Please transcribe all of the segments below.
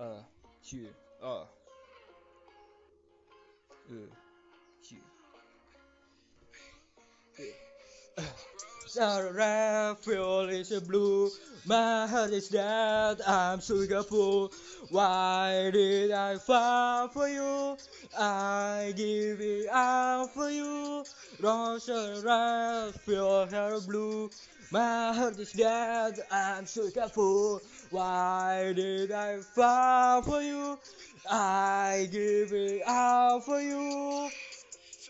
二九二二九。Feel is blue, my heart is dead, I'm sugar full. Why did I fall for you? I give it all for you. Rosa feel her blue, my heart is dead, I'm sugar full. Why did I fall for you? I give it all for you.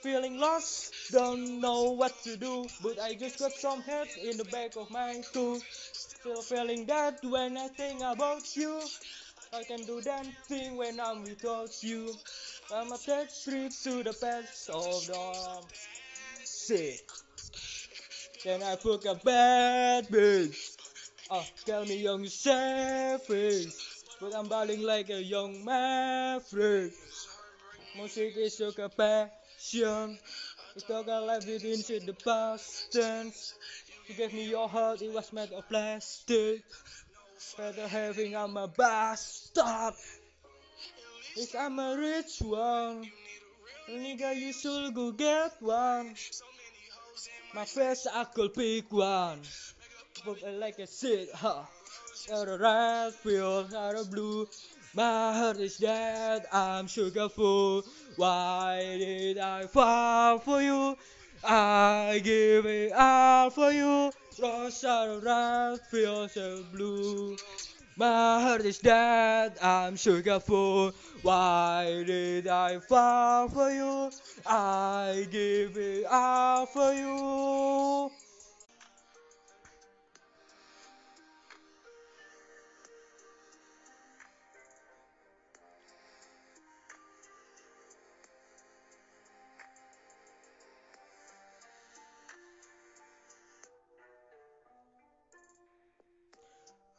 Feeling lost, don't know what to do, but I just got some hurt in the back of my skull. Still feeling that when I think about you. I can do that thing when I'm without you. I'm a take trip to the past of the sick. Then I fuck a bad bitch. Oh, tell me young savage. But I'm balling like a young maverick. Music is so a passion. You talk a life within shit the past tense. You gave me your heart, it was made of plastic. Better having I'm a bastard. If I'm a rich one, nigga, you should go get one. My face, I could pick one. But I like a shit, huh? Out of red, feel out of blue. My heart is dead, I'm sugar full. Why did I fall for you? I give it all for you. Out of red, feels so blue. My heart is dead, I'm sugar full. Why did I fall for you? I give it all for you.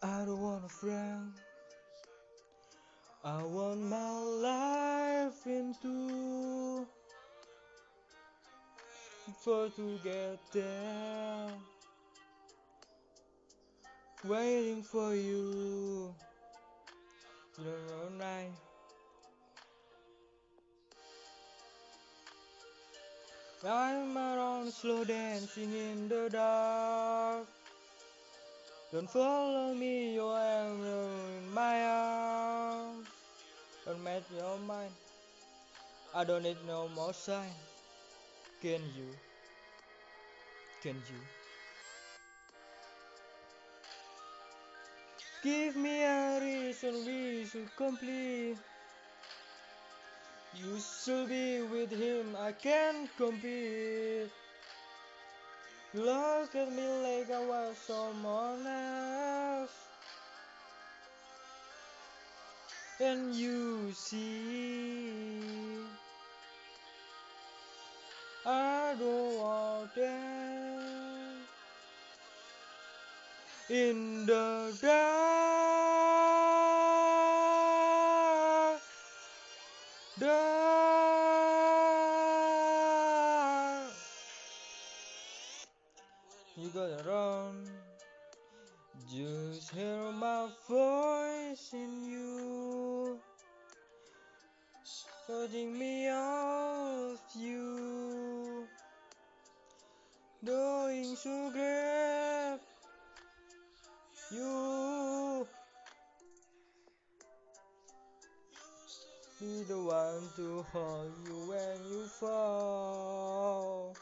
I don't want a friend. I want my life into for to get there. Waiting for you. The night. I'm on slow dancing in the dark. Don't follow me, you am my arms. Don't make your mind. I don't need no more sign. Can you? Can you? Give me a reason we should complete. You should be with him, I can't compete. Look at me like I was someone else. And you see, I don't want them in the dark. Dark. You gotta run. Just hear my voice in you, urging me of you, going to grab you. Be the one to hold you when you fall.